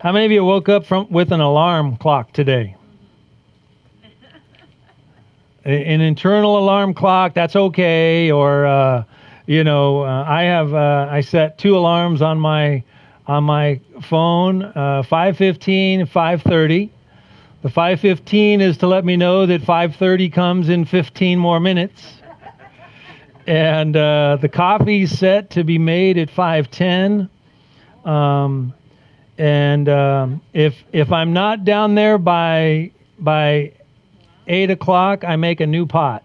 How many of you woke up from with an alarm clock today? an internal alarm clock, that's okay. Or, uh, you know, uh, I have uh, I set two alarms on my on my phone, uh, 5:15, 5:30. The 5:15 is to let me know that 5:30 comes in 15 more minutes. and uh, the coffee's set to be made at 5:10. Um, and um, if if I'm not down there by by eight o'clock, I make a new pot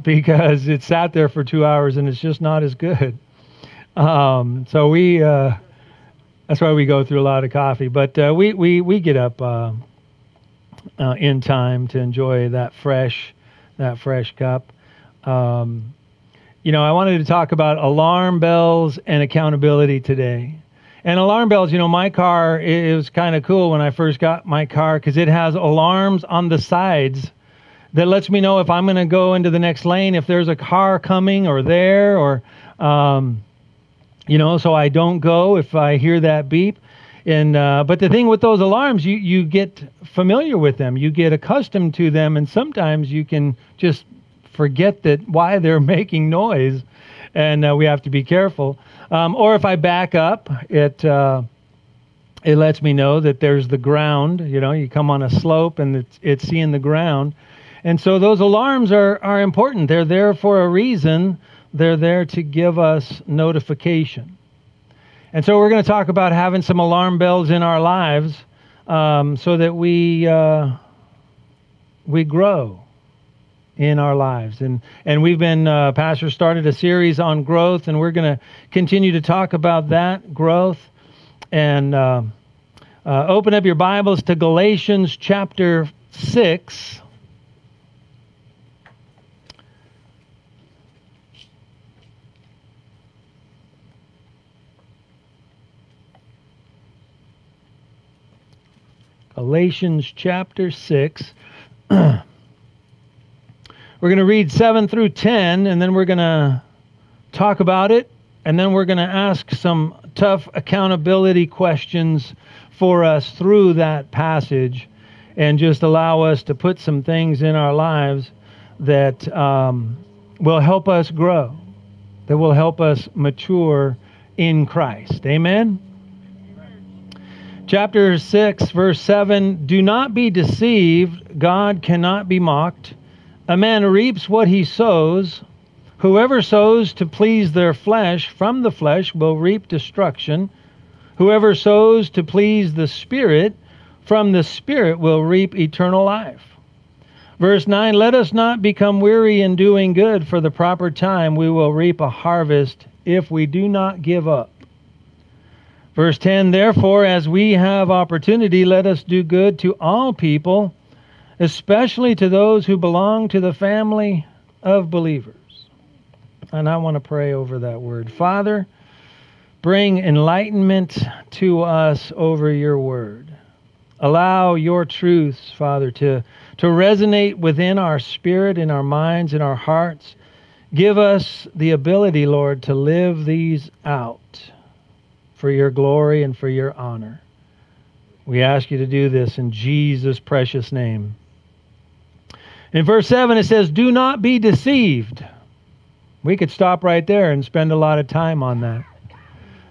because it sat there for two hours and it's just not as good. Um, so we uh, that's why we go through a lot of coffee. But uh, we we we get up uh, uh in time to enjoy that fresh that fresh cup. Um, you know, I wanted to talk about alarm bells and accountability today. And alarm bells, you know, my car, it, was kind of cool when I first got my car because it has alarms on the sides that lets me know if I'm going to go into the next lane, if there's a car coming or there, or, um, you know, so I don't go if I hear that beep. And uh, but the thing with those alarms, you you get familiar with them, you get accustomed to them, and sometimes you can just forget that why they're making noise, and uh, we have to be careful. Um, or if I back up, it uh, it lets me know that there's the ground. You know, you come on a slope and it's it's seeing the ground, and so those alarms are are important. They're there for a reason. They're there to give us notification. And so we're going to talk about having some alarm bells in our lives um, so that we uh, we grow in our lives. And and we've been uh, pastor started a series on growth, and we're going to continue to talk about that growth. And uh, uh, open up your Bibles to Galatians chapter six. Galatians chapter 6. We're going to read 7 through 10, and then we're going to talk about it, and then we're going to ask some tough accountability questions for us through that passage and just allow us to put some things in our lives that um, will help us grow, that will help us mature in Christ. Amen? Chapter 6, verse 7 Do not be deceived, God cannot be mocked. A man reaps what he sows. Whoever sows to please their flesh from the flesh will reap destruction. Whoever sows to please the Spirit from the Spirit will reap eternal life. Verse 9 Let us not become weary in doing good, for the proper time we will reap a harvest if we do not give up. Verse 10 Therefore, as we have opportunity, let us do good to all people especially to those who belong to the family of believers. And I want to pray over that word. Father, bring enlightenment to us over your word. Allow your truths, Father, to, to resonate within our spirit, in our minds, in our hearts. Give us the ability, Lord, to live these out for your glory and for your honor. We ask you to do this in Jesus' precious name. In verse 7, it says, Do not be deceived. We could stop right there and spend a lot of time on that.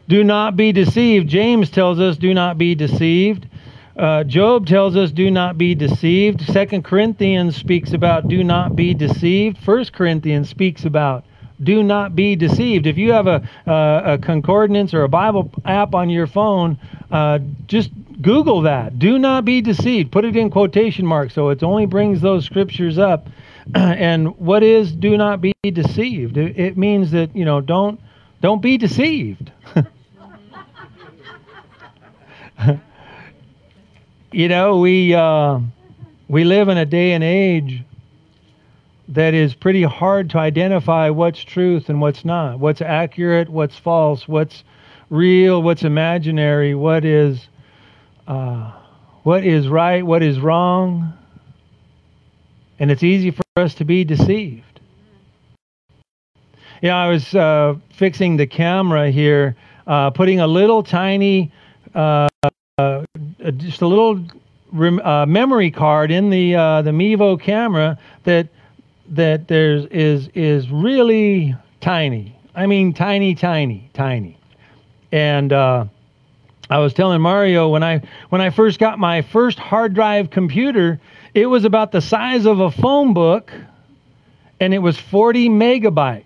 Do not be deceived. James tells us, Do not be deceived. Uh, Job tells us, Do not be deceived. Second Corinthians speaks about, Do not be deceived. First Corinthians speaks about, do not be deceived. If you have a, a concordance or a Bible app on your phone, uh, just Google that. Do not be deceived. Put it in quotation marks so it only brings those scriptures up. and what is do not be deceived? It, it means that you know don't don't be deceived. you know we uh, we live in a day and age that is pretty hard to identify what's truth and what's not, what's accurate, what's false, what's real, what's imaginary, what is uh, what is right, what is wrong, and it's easy for us to be deceived. Yeah, I was uh, fixing the camera here, uh, putting a little tiny uh, just a little rem, uh, memory card in the uh, the Mevo camera that that there's is is really tiny. I mean, tiny, tiny, tiny. And uh, I was telling Mario when I when I first got my first hard drive computer, it was about the size of a phone book, and it was 40 megabytes.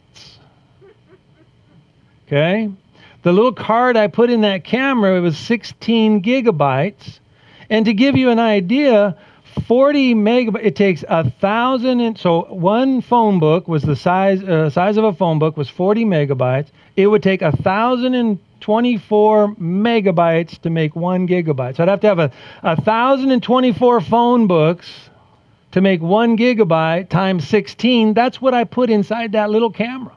Okay, the little card I put in that camera it was 16 gigabytes, and to give you an idea, 40 megabytes. It takes a thousand and so one phone book was the size uh, size of a phone book was 40 megabytes. It would take a thousand and 24 megabytes to make one gigabyte. So I'd have to have a, a thousand and 24 phone books to make one gigabyte times 16. That's what I put inside that little camera.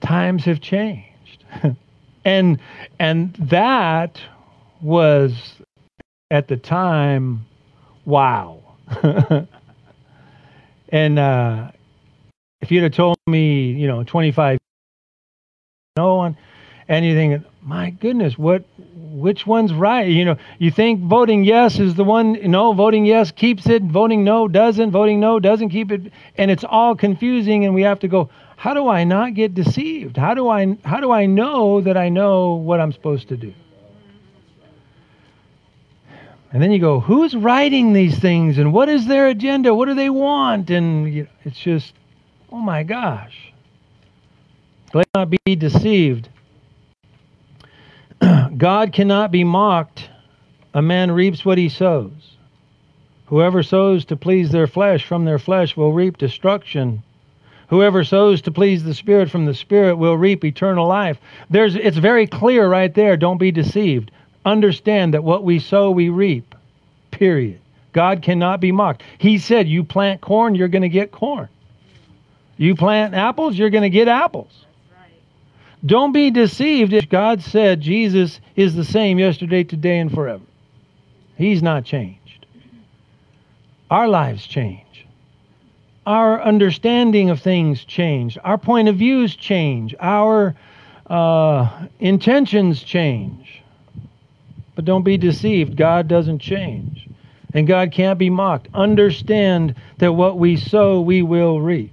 Times have changed. and and that was at the time, wow. and uh, if you'd have told me, you know, 25, no one, anything, my goodness, what, which one's right? You know, you think voting yes is the one, no, voting yes keeps it, voting no doesn't, voting no doesn't keep it, and it's all confusing, and we have to go, how do I not get deceived? How do I, how do I know that I know what I'm supposed to do? And then you go, who's writing these things and what is their agenda? What do they want? And you know, it's just, oh my gosh. Let not be deceived. God cannot be mocked. A man reaps what he sows. Whoever sows to please their flesh from their flesh will reap destruction. Whoever sows to please the Spirit from the Spirit will reap eternal life. There's, it's very clear right there. Don't be deceived understand that what we sow, we reap. Period. God cannot be mocked. He said, You plant corn, you're going to get corn. You plant apples, you're going to get apples. Don't be deceived. God said Jesus is the same yesterday, today, and forever. He's not changed. Our lives change. Our understanding of things change. Our point of views change. Our uh, intentions change. But don't be deceived. God doesn't change. And God can't be mocked. Understand that what we sow, we will reap.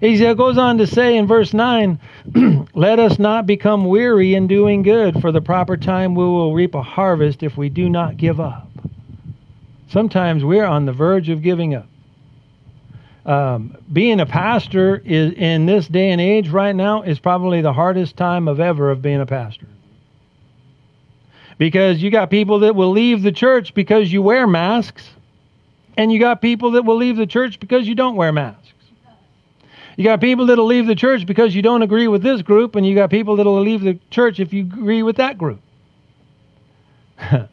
He goes on to say in verse 9, Let us not become weary in doing good, for the proper time we will reap a harvest if we do not give up. Sometimes we're on the verge of giving up. Um, being a pastor is in this day and age right now is probably the hardest time of ever of being a pastor. Because you got people that will leave the church because you wear masks, and you got people that will leave the church because you don't wear masks. You got people that'll leave the church because you don't agree with this group, and you got people that'll leave the church if you agree with that group. and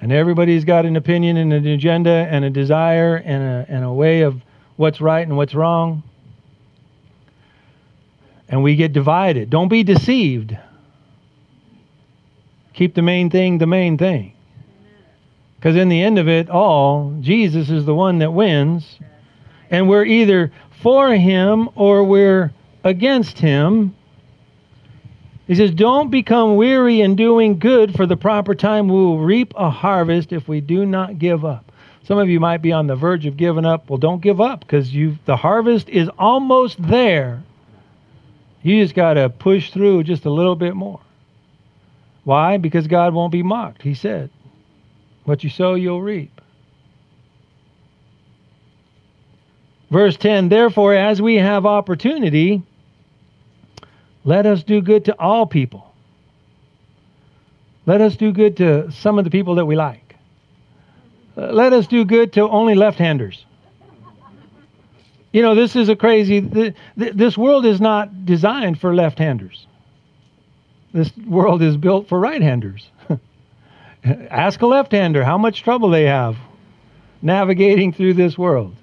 everybody's got an opinion and an agenda and a desire and a, and a way of what's right and what's wrong. And we get divided. Don't be deceived. Keep the main thing the main thing. Because in the end of it all, Jesus is the one that wins. And we're either for him or we're against him. He says, Don't become weary in doing good, for the proper time we will reap a harvest if we do not give up. Some of you might be on the verge of giving up. Well, don't give up because you the harvest is almost there. You just got to push through just a little bit more. Why? Because God won't be mocked. He said, What you sow, you'll reap. Verse 10 Therefore, as we have opportunity, let us do good to all people. Let us do good to some of the people that we like. Uh, let us do good to only left handers. You know, this is a crazy, this world is not designed for left handers. This world is built for right handers. Ask a left hander how much trouble they have navigating through this world.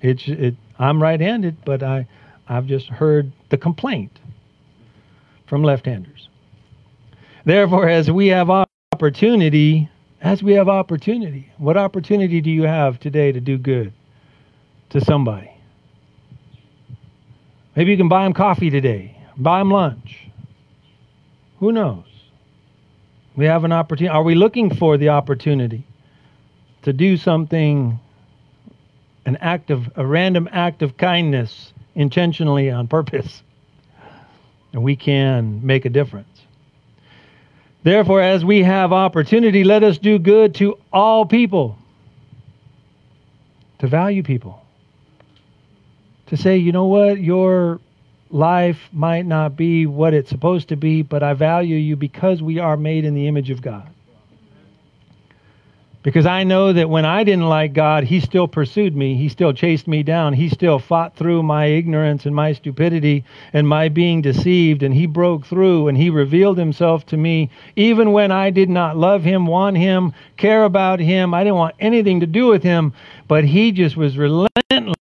It's, it, I'm right handed, but I, I've just heard the complaint from left handers. Therefore, as we have opportunity, as we have opportunity, what opportunity do you have today to do good to somebody? Maybe you can buy them coffee today, buy them lunch. Who knows? We have an opportunity. Are we looking for the opportunity to do something, an act of, a random act of kindness, intentionally on purpose? And we can make a difference. Therefore, as we have opportunity, let us do good to all people, to value people, to say, you know what, your life might not be what it's supposed to be, but I value you because we are made in the image of God. Because I know that when I didn't like God, He still pursued me. He still chased me down. He still fought through my ignorance and my stupidity and my being deceived. And He broke through and He revealed Himself to me even when I did not love Him, want Him, care about Him. I didn't want anything to do with Him. But He just was relentless.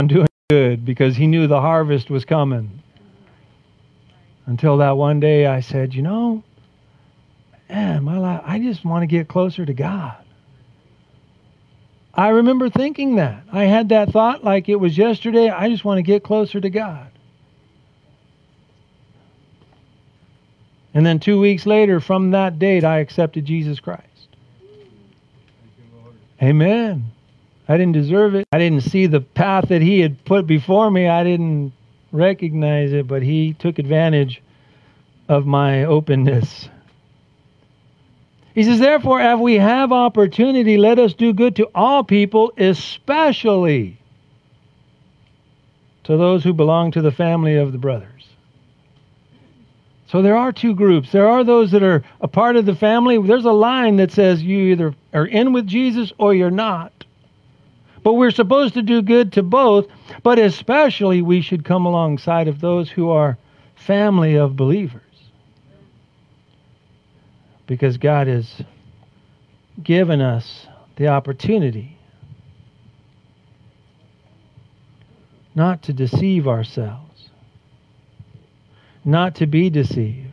I'm doing good because He knew the harvest was coming. Until that one day I said, you know, man, my life, I just want to get closer to God. I remember thinking that. I had that thought like it was yesterday. I just want to get closer to God. And then two weeks later, from that date, I accepted Jesus Christ. Amen. I didn't deserve it. I didn't see the path that He had put before me. I didn't recognize it, but he took advantage of my openness. He says, Therefore, if we have opportunity, let us do good to all people, especially to those who belong to the family of the brothers. So there are two groups. There are those that are a part of the family. There's a line that says you either are in with Jesus or you're not. But we're supposed to do good to both, but especially we should come alongside of those who are family of believers. Because God has given us the opportunity not to deceive ourselves, not to be deceived.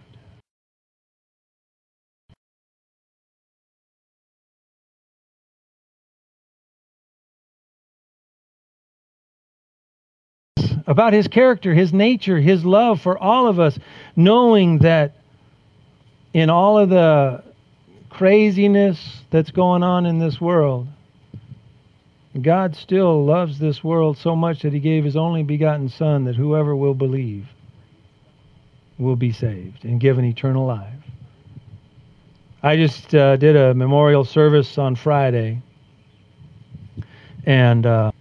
About his character, his nature, his love for all of us, knowing that in all of the craziness that's going on in this world, God still loves this world so much that he gave his only begotten Son that whoever will believe will be saved and given eternal life. I just uh, did a memorial service on Friday, and uh,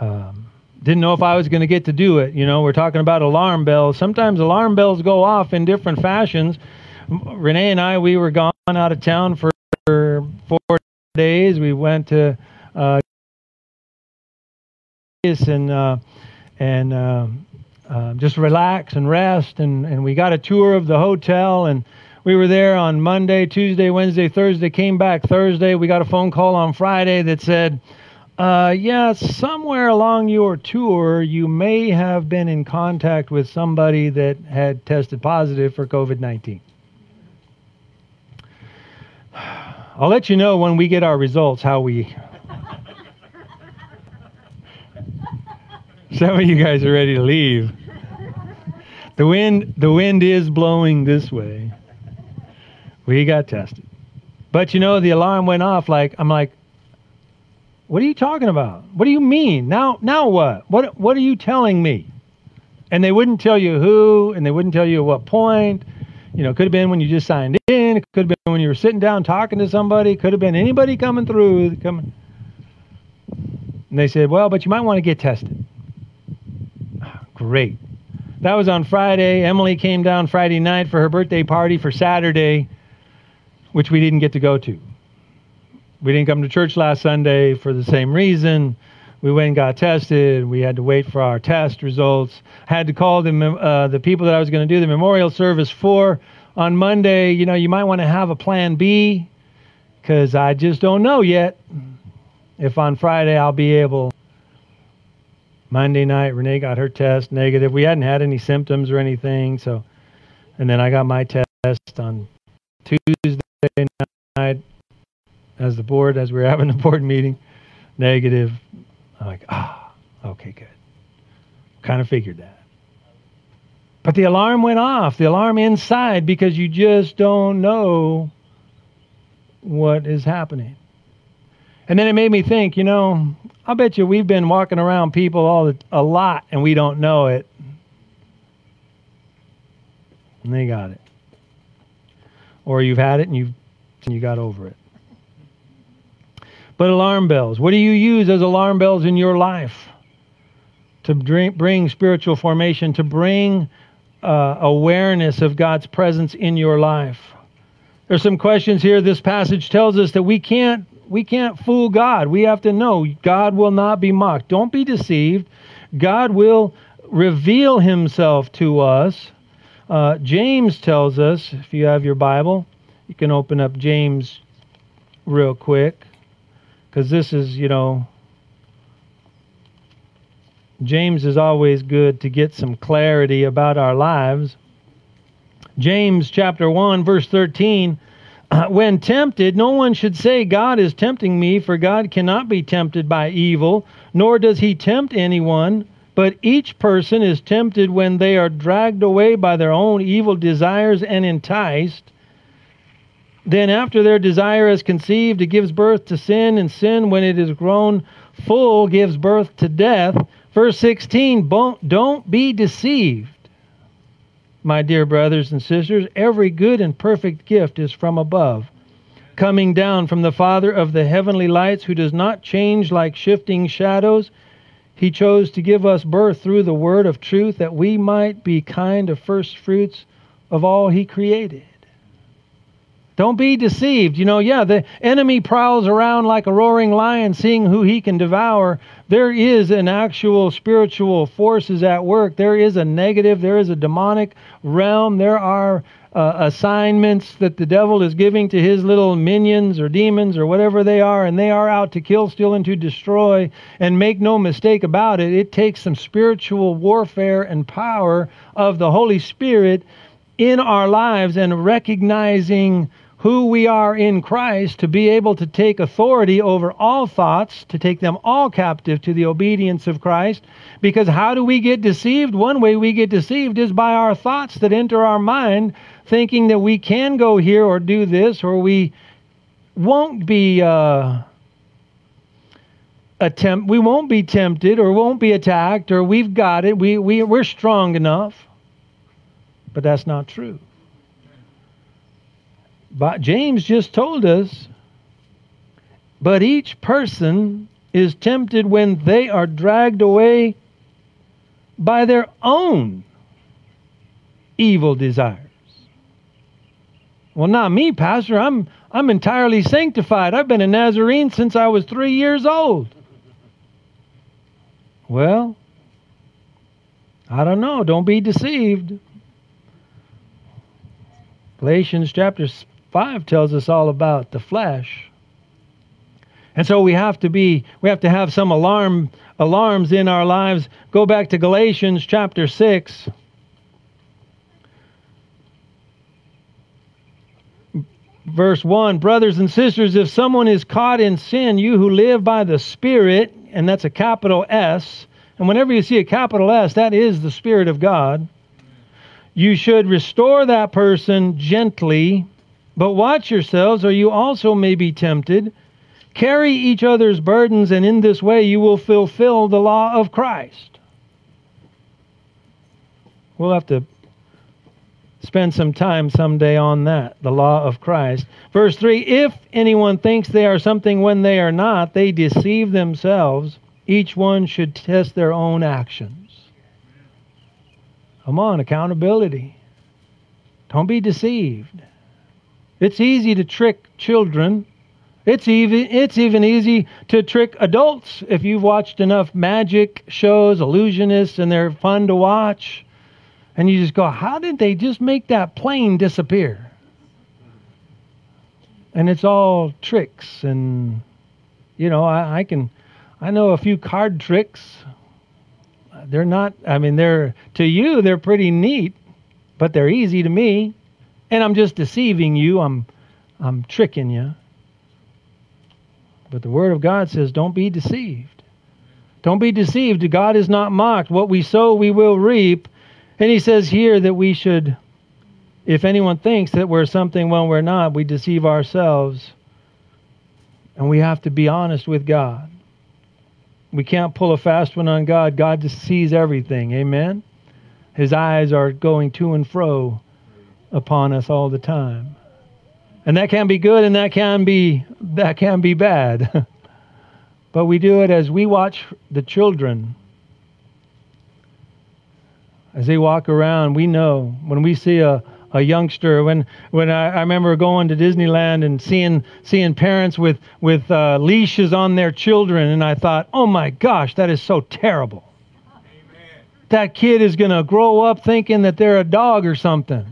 um, didn't know if I was going to get to do it. You know, we're talking about alarm bells. Sometimes alarm bells go off in different fashions. Renee and I, we were gone out of town for four days. We went to uh, and uh, and uh, uh, just relax and rest. And, and we got a tour of the hotel and we were there on Monday, Tuesday, Wednesday, Thursday. Came back Thursday. We got a phone call on Friday that said uh, yeah, somewhere along your tour, you may have been in contact with somebody that had tested positive for COVID 19. I'll let you know when we get our results how we. Some of you guys are ready to leave. The wind, the wind is blowing this way. We got tested, but you know the alarm went off. Like I'm like, what are you talking about? What do you mean? Now now what? What what are you telling me? And they wouldn't tell you who and they wouldn't tell you at what point. You know, it could have been when you just signed in, it could have been when you were sitting down talking to somebody, could have been anybody coming through coming. And they said, "Well, but you might want to get tested." Great. That was on Friday. Emily came down Friday night for her birthday party for Saturday, which we didn't get to go to we didn't come to church last Sunday for the same reason. We went and got tested. We had to wait for our test results. Had to call the uh, the people that I was going to do the memorial service for on Monday. You know, you might want to have a plan B because I just don't know yet if on Friday I'll be able. Monday night, Renee got her test negative. We hadn't had any symptoms or anything, so, and then I got my test on Tuesday as the board, as we were having the board meeting, negative. I'm like, ah, okay, good. Kind of figured that. But the alarm went off, the alarm inside, because you just don't know what is happening. And then it made me think, you know, I bet you we've been walking around people all the, a lot and we don't know it. And they got it. Or you've had it and you and you got over it. But alarm bells, what do you use as alarm bells in your life? To bring spiritual formation, to bring uh, awareness of God's presence in your life. There's some questions here. This passage tells us that we can't we can't fool God. We have to know God will not be mocked. Don't be deceived. God will reveal himself to us. Uh, James tells us, if you have your Bible, you can open up James real quick, because this is, you know, James is always good to get some clarity about our lives. James chapter 1, verse 13 when tempted, no one should say, God is tempting me, for God cannot be tempted by evil, nor does he tempt anyone. But each person is tempted when they are dragged away by their own evil desires and enticed. Then, after their desire is conceived, it gives birth to sin, and sin, when it is grown full, gives birth to death. Verse 16 Don't be deceived my dear brothers and sisters, every good and perfect gift is from above, coming down from the Father of the heavenly lights, who does not change like shifting shadows. He chose to give us birth through the word of truth that we might be kind of first fruits of all he created. Don't be deceived. You know, yeah, the enemy prowls around like a roaring lion, seeing who he can devour. There is an actual spiritual forces at work. There is a negative, there is a demonic realm. There are uh, assignments that the devil is giving to his little minions or demons or whatever they are, and they are out to kill, steal, and to destroy. And make no mistake about it, it takes some spiritual warfare and power of the Holy Spirit in our lives and recognizing who we are in Christ to be able to take authority over all thoughts, to take them all captive to the obedience of Christ. Because how do we get deceived? One way we get deceived is by our thoughts that enter our mind, thinking that we can go here or do this, or we won't be. Uh, attempt we won't be tempted or won't be attacked or we've got it we, we we're strong enough but that's not true but James just told us, but each person is tempted when they are dragged away by their own evil desires. Well, not me, Pastor. I'm I'm entirely sanctified. I've been a Nazarene since I was three years old. Well, I don't know. Don't be deceived. Galatians chapter 5 tells us all about the flesh. And so we have to be we have to have some alarm alarms in our lives. Go back to Galatians chapter 6. Verse 1 Brothers and sisters, if someone is caught in sin, you who live by the Spirit, and that's a capital S, and whenever you see a capital S, that is the Spirit of God, you should restore that person gently but watch yourselves, or you also may be tempted. Carry each other's burdens, and in this way you will fulfill the law of Christ. We'll have to spend some time someday on that, the law of Christ. Verse 3 If anyone thinks they are something when they are not, they deceive themselves. Each one should test their own actions. Come on, accountability. Don't be deceived. It's easy to trick children. It's even it's even easy to trick adults if you've watched enough magic shows, illusionists, and they're fun to watch. And you just go, how did they just make that plane disappear? And it's all tricks and you know, I, I can I know a few card tricks. They're not I mean they're to you they're pretty neat, but they're easy to me and I'm just deceiving you. I'm I'm tricking you. But the word of God says don't be deceived. Don't be deceived. God is not mocked. What we sow, we will reap. And he says here that we should, if anyone thinks that we're something when we're not, we deceive ourselves. And we have to be honest with God. We can't pull a fast one on God. God just sees everything. Amen? His eyes are going to and fro upon us all the time. And that can be good and that can be that can be bad. but we do it as we watch the children as they walk around, we know when we see a, a youngster when when I, I remember going to Disneyland and seeing seeing parents with with uh, leashes on their children and I thought oh my gosh that is so terrible Amen. that kid is going to grow up thinking that they're a dog or something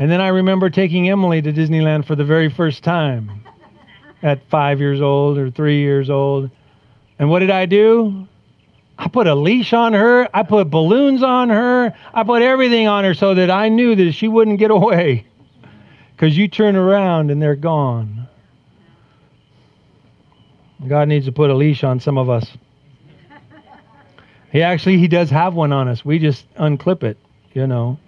and then I remember taking Emily to Disneyland for the very first time at five years old or three years old and what did I do I put a leash on her. I put balloons on her. I put everything on her so that I knew that she wouldn't get away. Because you turn around and they're gone. God needs to put a leash on some of us. He actually he does have one on us. We just unclip it, you know.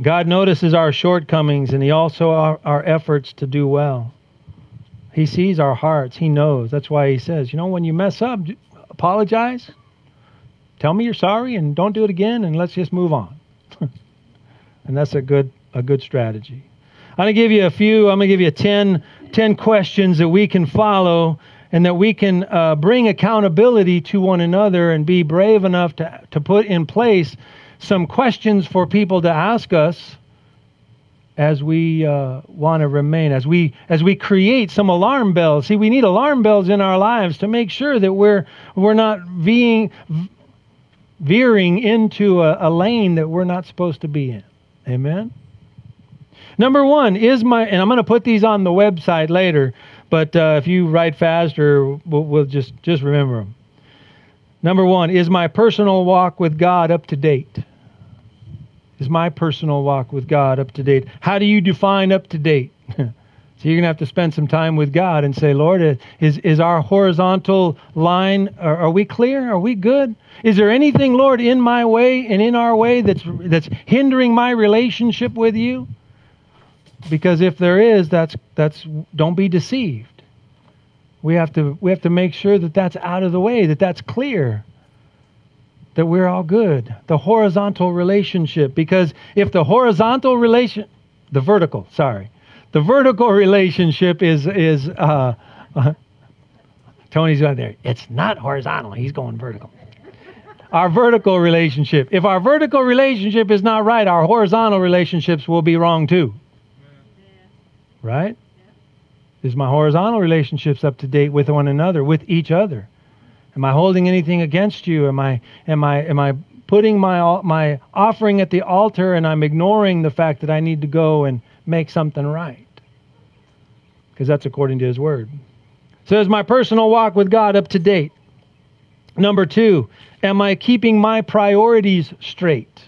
God notices our shortcomings and he also our, our efforts to do well. He sees our hearts. He knows. That's why he says, you know, when you mess up, apologize. Tell me you're sorry and don't do it again and let's just move on. and that's a good a good strategy. I'm going to give you a few, I'm going to give you 10, 10 questions that we can follow and that we can uh, bring accountability to one another and be brave enough to, to put in place some questions for people to ask us as we uh, want to remain, as we as we create some alarm bells. See, we need alarm bells in our lives to make sure that we're we're not veering veering into a, a lane that we're not supposed to be in. Amen. Number one is my, and I'm going to put these on the website later, but uh, if you write faster, we'll, we'll just just remember them. Number one is my personal walk with God up to date. Is my personal walk with God up to date? How do you define up to date? so you're going to have to spend some time with God and say, Lord, is, is our horizontal line, are, are we clear? Are we good? Is there anything, Lord, in my way and in our way that's, that's hindering my relationship with you? Because if there is, that's, that's, don't be deceived. We have to, we have to make sure that that's out of the way, that that's clear that we're all good. The horizontal relationship, because if the horizontal relation, the vertical, sorry, the vertical relationship is is uh, uh, Tony's right there. It's not horizontal. He's going vertical. Our vertical relationship. If our vertical relationship is not right, our horizontal relationships will be wrong too. Right? Is my horizontal relationships up to date with one another, with each other? Am I holding anything against you? Am I am I am I putting my my offering at the altar and I'm ignoring the fact that I need to go and make something right? Because that's according to his word. So is my personal walk with God up to date? Number 2, am I keeping my priorities straight?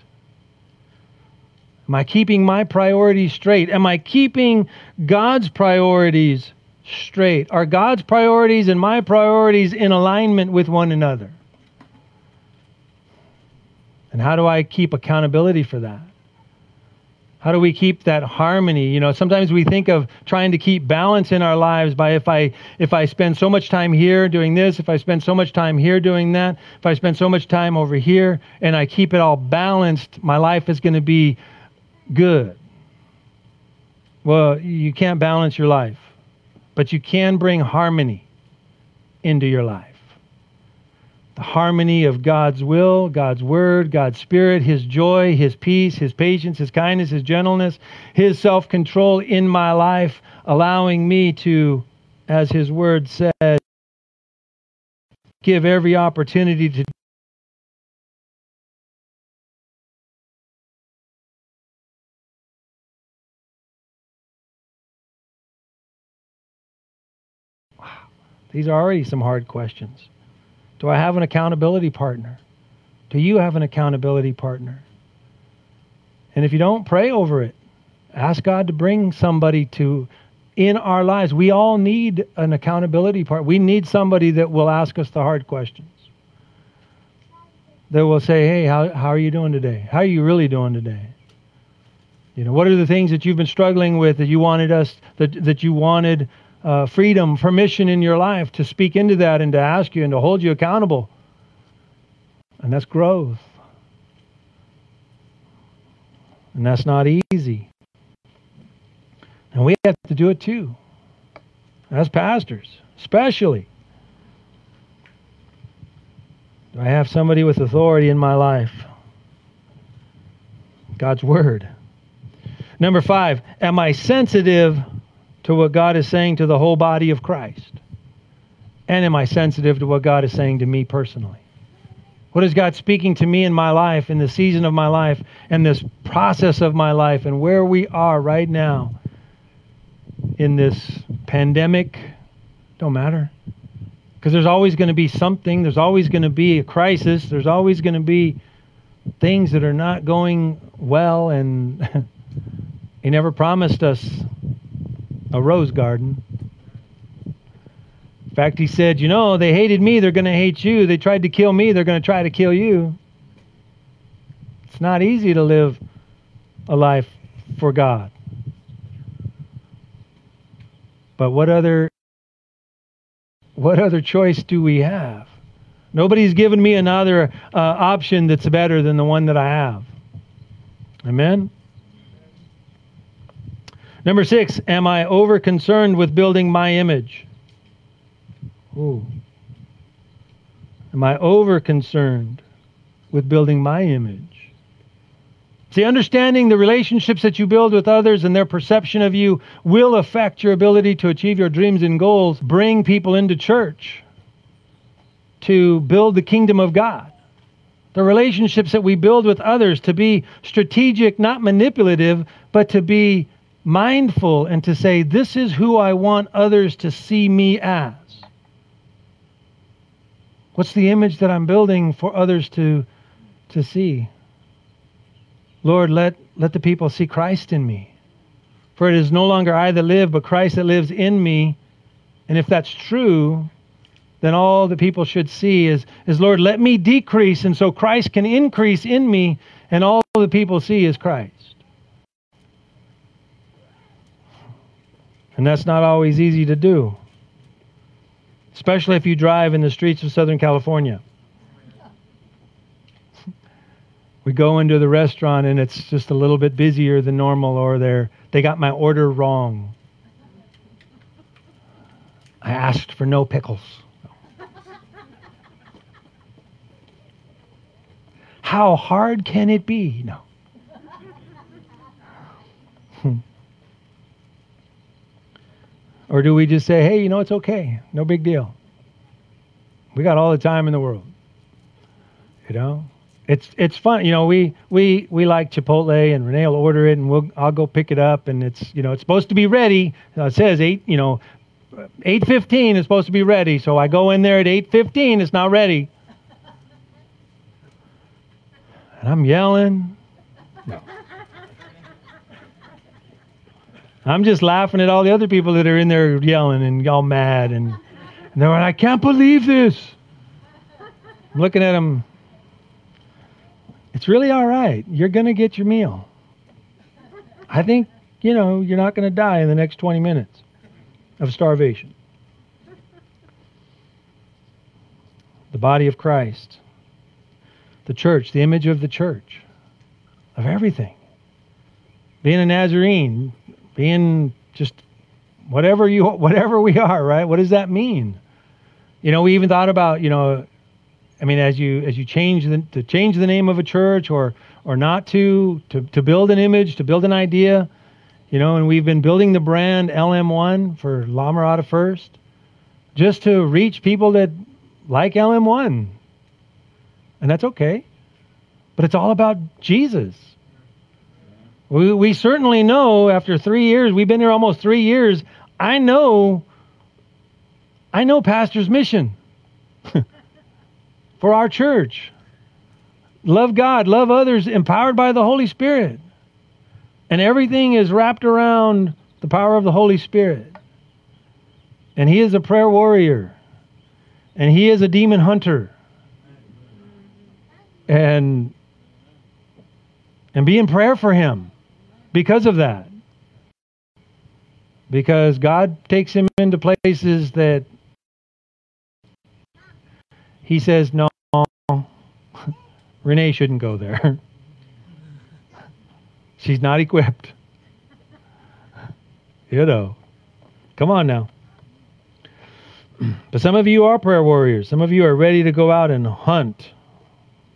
Am I keeping my priorities straight? Am I keeping God's priorities straight? Are God's priorities and my priorities in alignment with one another? And how do I keep accountability for that? How do we keep that harmony? You know, sometimes we think of trying to keep balance in our lives by if I if I spend so much time here doing this, if I spend so much time here doing that, if I spend so much time over here and I keep it all balanced, my life is going to be good. Well, you can't balance your life but you can bring harmony into your life. The harmony of God's will, God's word, God's spirit, His joy, His peace, His patience, His kindness, His gentleness, His self control in my life, allowing me to, as His word said, give every opportunity to These are already some hard questions. Do I have an accountability partner? Do you have an accountability partner? And if you don't, pray over it. Ask God to bring somebody to in our lives. We all need an accountability part. We need somebody that will ask us the hard questions. that will say, hey, how, how are you doing today? How are you really doing today? You know, what are the things that you've been struggling with that you wanted us, that, that you wanted uh, freedom, permission in your life to speak into that and to ask you and to hold you accountable? And that's growth. And that's not easy. And we have to do it too, as pastors, especially. Do I have somebody with authority in my life? God's Word. Number five, am I sensitive to what God is saying to the whole body of Christ? And am I sensitive to what God is saying to me personally? What is God speaking to me in my life, in the season of my life, and this process of my life, and where we are right now in this pandemic? Don't matter. Because there's always going to be something, there's always going to be a crisis, there's always going to be things that are not going well, and He never promised us a rose garden. In fact, He said, You know, they hated me, they're going to hate you. They tried to kill me, they're going to try to kill you. It's not easy to live a life for God. But what other what other choice do we have? Nobody's given me another uh, option that's better than the one that I have. Amen? Number six, am I over concerned with building my image? Ooh. Am I over concerned with building my image? See, understanding the relationships that you build with others and their perception of you will affect your ability to achieve your dreams and goals. Bring people into church to build the kingdom of God. The relationships that we build with others to be strategic, not manipulative, but to be mindful and to say, This is who I want others to see me as. What's the image that I'm building for others to, to see? Lord, let, let the people see Christ in me. For it is no longer I that live, but Christ that lives in me. And if that's true, then all the people should see is, is Lord, let me decrease, and so Christ can increase in me, and all the people see is Christ. And that's not always easy to do, especially if you drive in the streets of Southern California. We go into the restaurant and it's just a little bit busier than normal or they're they got my order wrong. I asked for no pickles. How hard can it be? No or do we just say hey you know it's okay no big deal we got all the time in the world you know it's it's fun. You know, we we we like Chipotle, and Renee will order it, and we'll I'll go pick it up, and it's you know it's supposed to be ready. It says eight, you know, eight fifteen is supposed to be ready. So I go in there at eight fifteen, it's not ready, and I'm yelling. No. I'm just laughing at all the other people that are in there yelling and all mad, and, and they're like, I can't believe this. I'm looking at them it's really all right. You're going to get your meal. I think, you know, you're not going to die in the next 20 minutes of starvation. The body of Christ, the church, the image of the church, of everything. Being a Nazarene, being just whatever you whatever we are, right? What does that mean? You know, we even thought about, you know, I mean, as you as you change the to change the name of a church or or not to to to build an image, to build an idea, you know, and we've been building the brand LM1 for La Mirada First, just to reach people that like LM1, and that's okay. But it's all about Jesus. We we certainly know after three years, we've been here almost three years. I know. I know Pastor's mission. for our church. Love God, love others, empowered by the Holy Spirit. And everything is wrapped around the power of the Holy Spirit. And He is a prayer warrior, and He is a demon hunter. and and be in prayer for him because of that. Because God takes him into places that he says, no, Renee shouldn't go there. She's not equipped. You know. Come on now. But some of you are prayer warriors. Some of you are ready to go out and hunt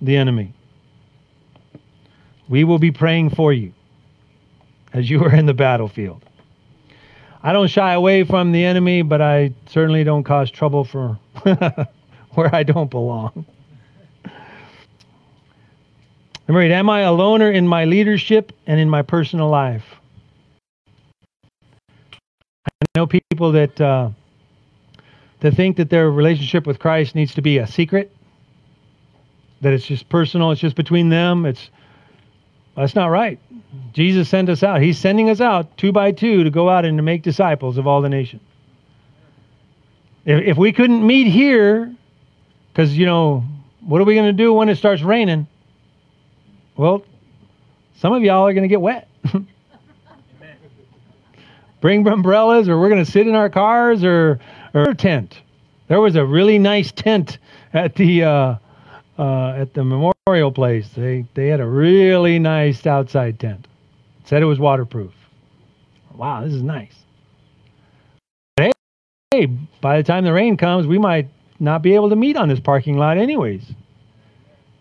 the enemy. We will be praying for you as you are in the battlefield. I don't shy away from the enemy, but I certainly don't cause trouble for where I don't belong. Number eight, am I a loner in my leadership and in my personal life? I know people that uh, that think that their relationship with Christ needs to be a secret, that it's just personal, it's just between them. It's that's not right. Jesus sent us out. He's sending us out two by two to go out and to make disciples of all the nations. If, if we couldn't meet here, because you know, what are we going to do when it starts raining? Well, some of y'all are going to get wet. Bring umbrellas, or we're going to sit in our cars, or or tent. There was a really nice tent at the uh, uh, at the memorial place. They they had a really nice outside tent. Said it was waterproof. Wow, this is nice. Hey, hey, by the time the rain comes, we might not be able to meet on this parking lot anyways.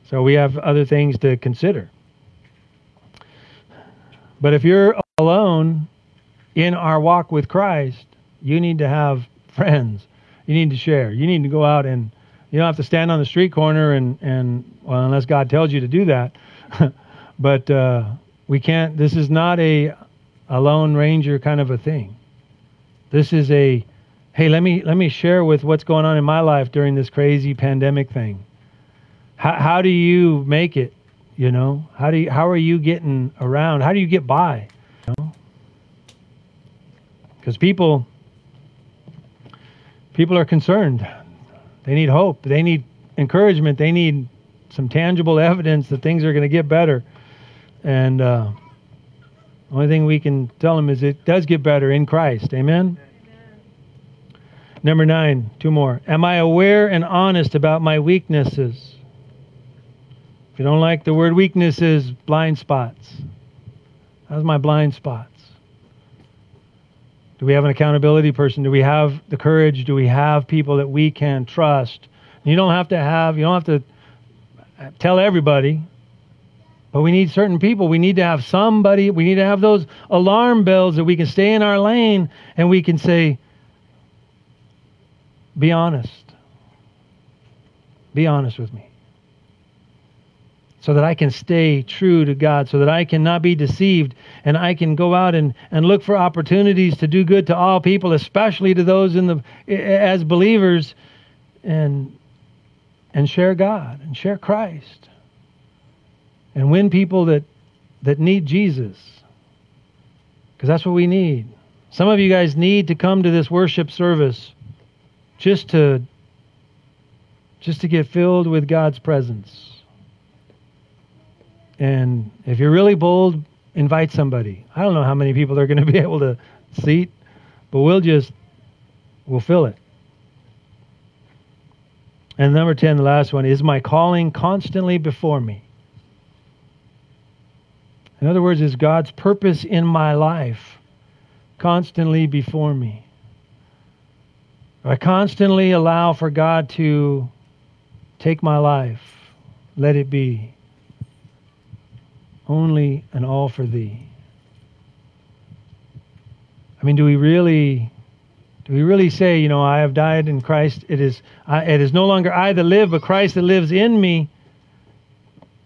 So we have other things to consider. But if you're alone in our walk with Christ, you need to have friends. You need to share. You need to go out and you don't have to stand on the street corner and and well, unless God tells you to do that. but uh, we can't. This is not a a lone ranger kind of a thing. This is a hey, let me let me share with what's going on in my life during this crazy pandemic thing. How how do you make it? You know, how do you, how are you getting around? How do you get by? You know? Because people people are concerned. They need hope. They need encouragement. They need some tangible evidence that things are going to get better. And uh, the only thing we can tell them is it does get better in Christ. Amen? Amen? Number nine, two more. Am I aware and honest about my weaknesses? If you don't like the word weaknesses, blind spots. How's my blind spots? Do we have an accountability person? Do we have the courage? Do we have people that we can trust? You don't have to have, you don't have to tell everybody, but we need certain people. We need to have somebody, we need to have those alarm bells that we can stay in our lane and we can say, be honest. Be honest with me so that I can stay true to God, so that I cannot be deceived, and I can go out and, and look for opportunities to do good to all people, especially to those in the as believers, and and share God and share Christ, and win people that that need Jesus, because that's what we need. Some of you guys need to come to this worship service just to just to get filled with God's presence and if you're really bold, invite somebody. I don't know how many people they're going to be able to seat, but we'll just we'll fill it. And number 10, the last one, is my calling constantly before me? In other words, is God's purpose in my life constantly before me? I constantly allow for God to take my life, let it be only and all for thee. I mean, do we really do we really say, you know, I have died in Christ. It is I, it is no longer I that live, but Christ that lives in me.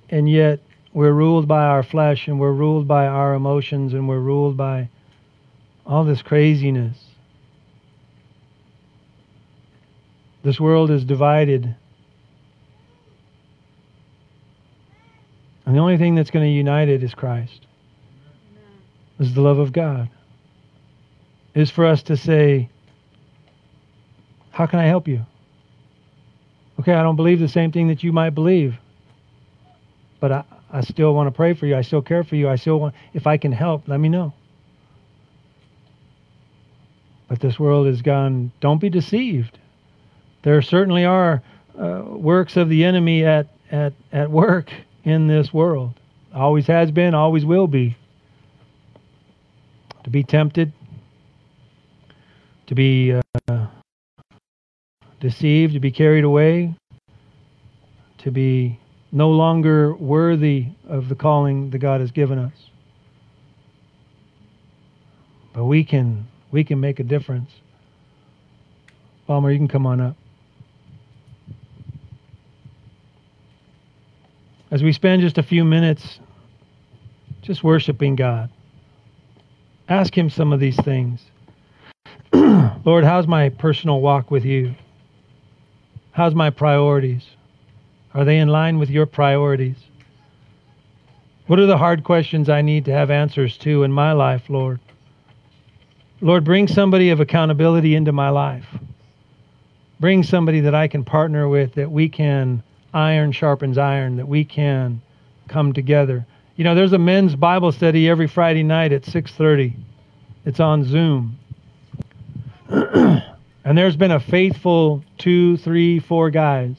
And yet we're ruled by our flesh and we're ruled by our emotions and we're ruled by all this craziness. This world is divided And the only thing that's going to unite it is Christ. Is the love of God. Is for us to say, How can I help you? Okay, I don't believe the same thing that you might believe. but I, I still want to pray for you. I still care for you. I still want, if I can help, let me know. But this world is gone, don't be deceived. There certainly are uh, works of the enemy at, at, at work in this world. Always has been, always will be. To be tempted, to be uh, deceived, to be carried away, to be no longer worthy of the calling that God has given us. But we can we can make a difference. Palmer, you can come on up. As we spend just a few minutes just worshiping God, ask Him some of these things. Lord, how's my personal walk with you? How's my priorities? Are they in line with your priorities? What are the hard questions I need to have answers to in my life, Lord? Lord, bring somebody of accountability into my life. Bring somebody that I can partner with, that we can iron sharpens iron, that we can come together. You know, there's a men's Bible study every Friday night at 6:30. It's on Zoom. and there's been a faithful two, three, four guys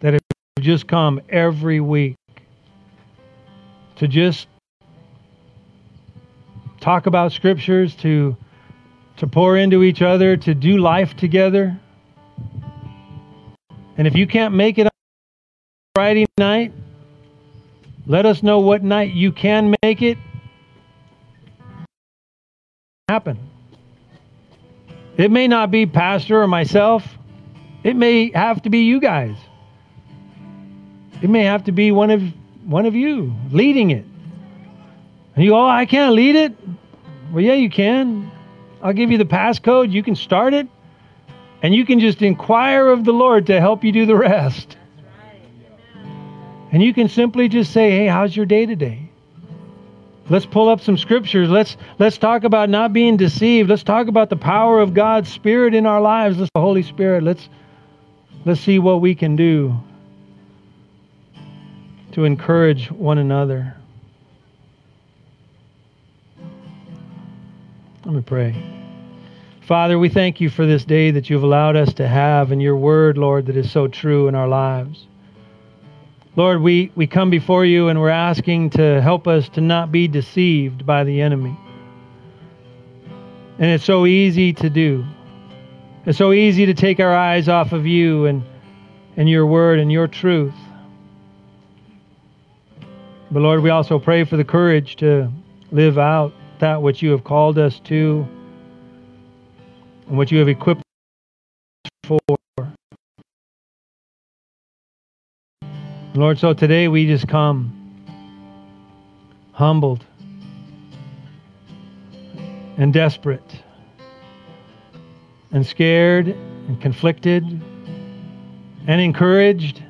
that have just come every week to just talk about scriptures, to to pour into each other, to do life together. And if you can't make it on Friday night, let us know what night you can make it. Happen. It may not be pastor or myself. It may have to be you guys. It may have to be one of one of you leading it. And you go, oh, I can't lead it. Well, yeah, you can. I'll give you the passcode. You can start it. And you can just inquire of the Lord to help you do the rest. And you can simply just say, hey, how's your day today? Let's pull up some scriptures. Let's let's talk about not being deceived. Let's talk about the power of God's Spirit in our lives. Let's the Holy Spirit. Let's let's see what we can do to encourage one another. Let me pray. Father, we thank you for this day that you've allowed us to have and your word, Lord, that is so true in our lives. Lord, we, we come before you and we're asking to help us to not be deceived by the enemy. And it's so easy to do. It's so easy to take our eyes off of you and, and your word and your truth. But Lord, we also pray for the courage to live out that which you have called us to and what you have equipped for. Lord, so today we just come humbled and desperate and scared and conflicted and encouraged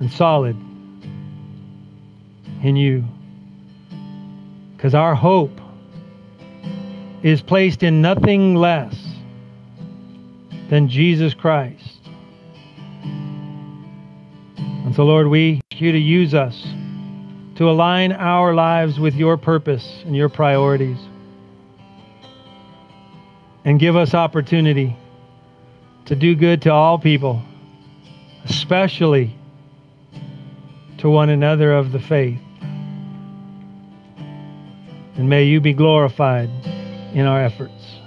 and solid in you. Because our hope is placed in nothing less than Jesus Christ. And so, Lord, we ask you to use us to align our lives with your purpose and your priorities. And give us opportunity to do good to all people, especially to one another of the faith. And may you be glorified in our efforts.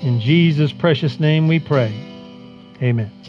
In Jesus' precious name we pray. Amen.